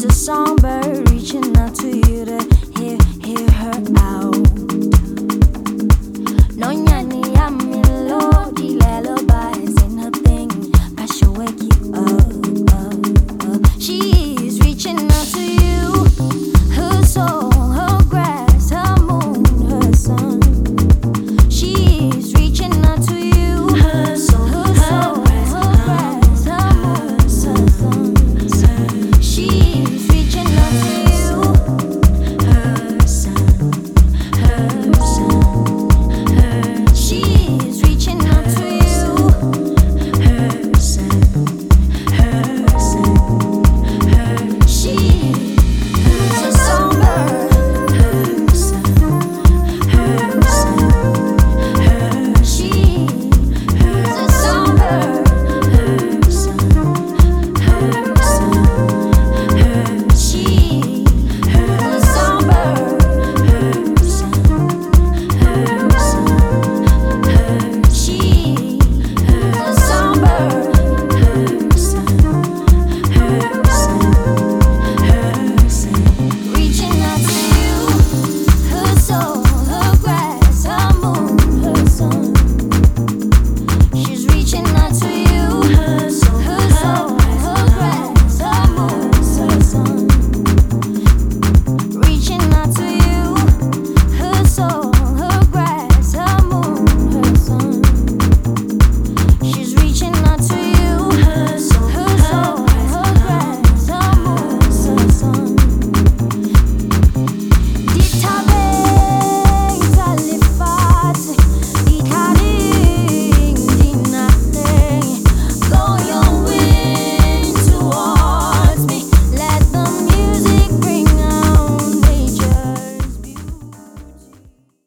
It's a songbird reaching out to you to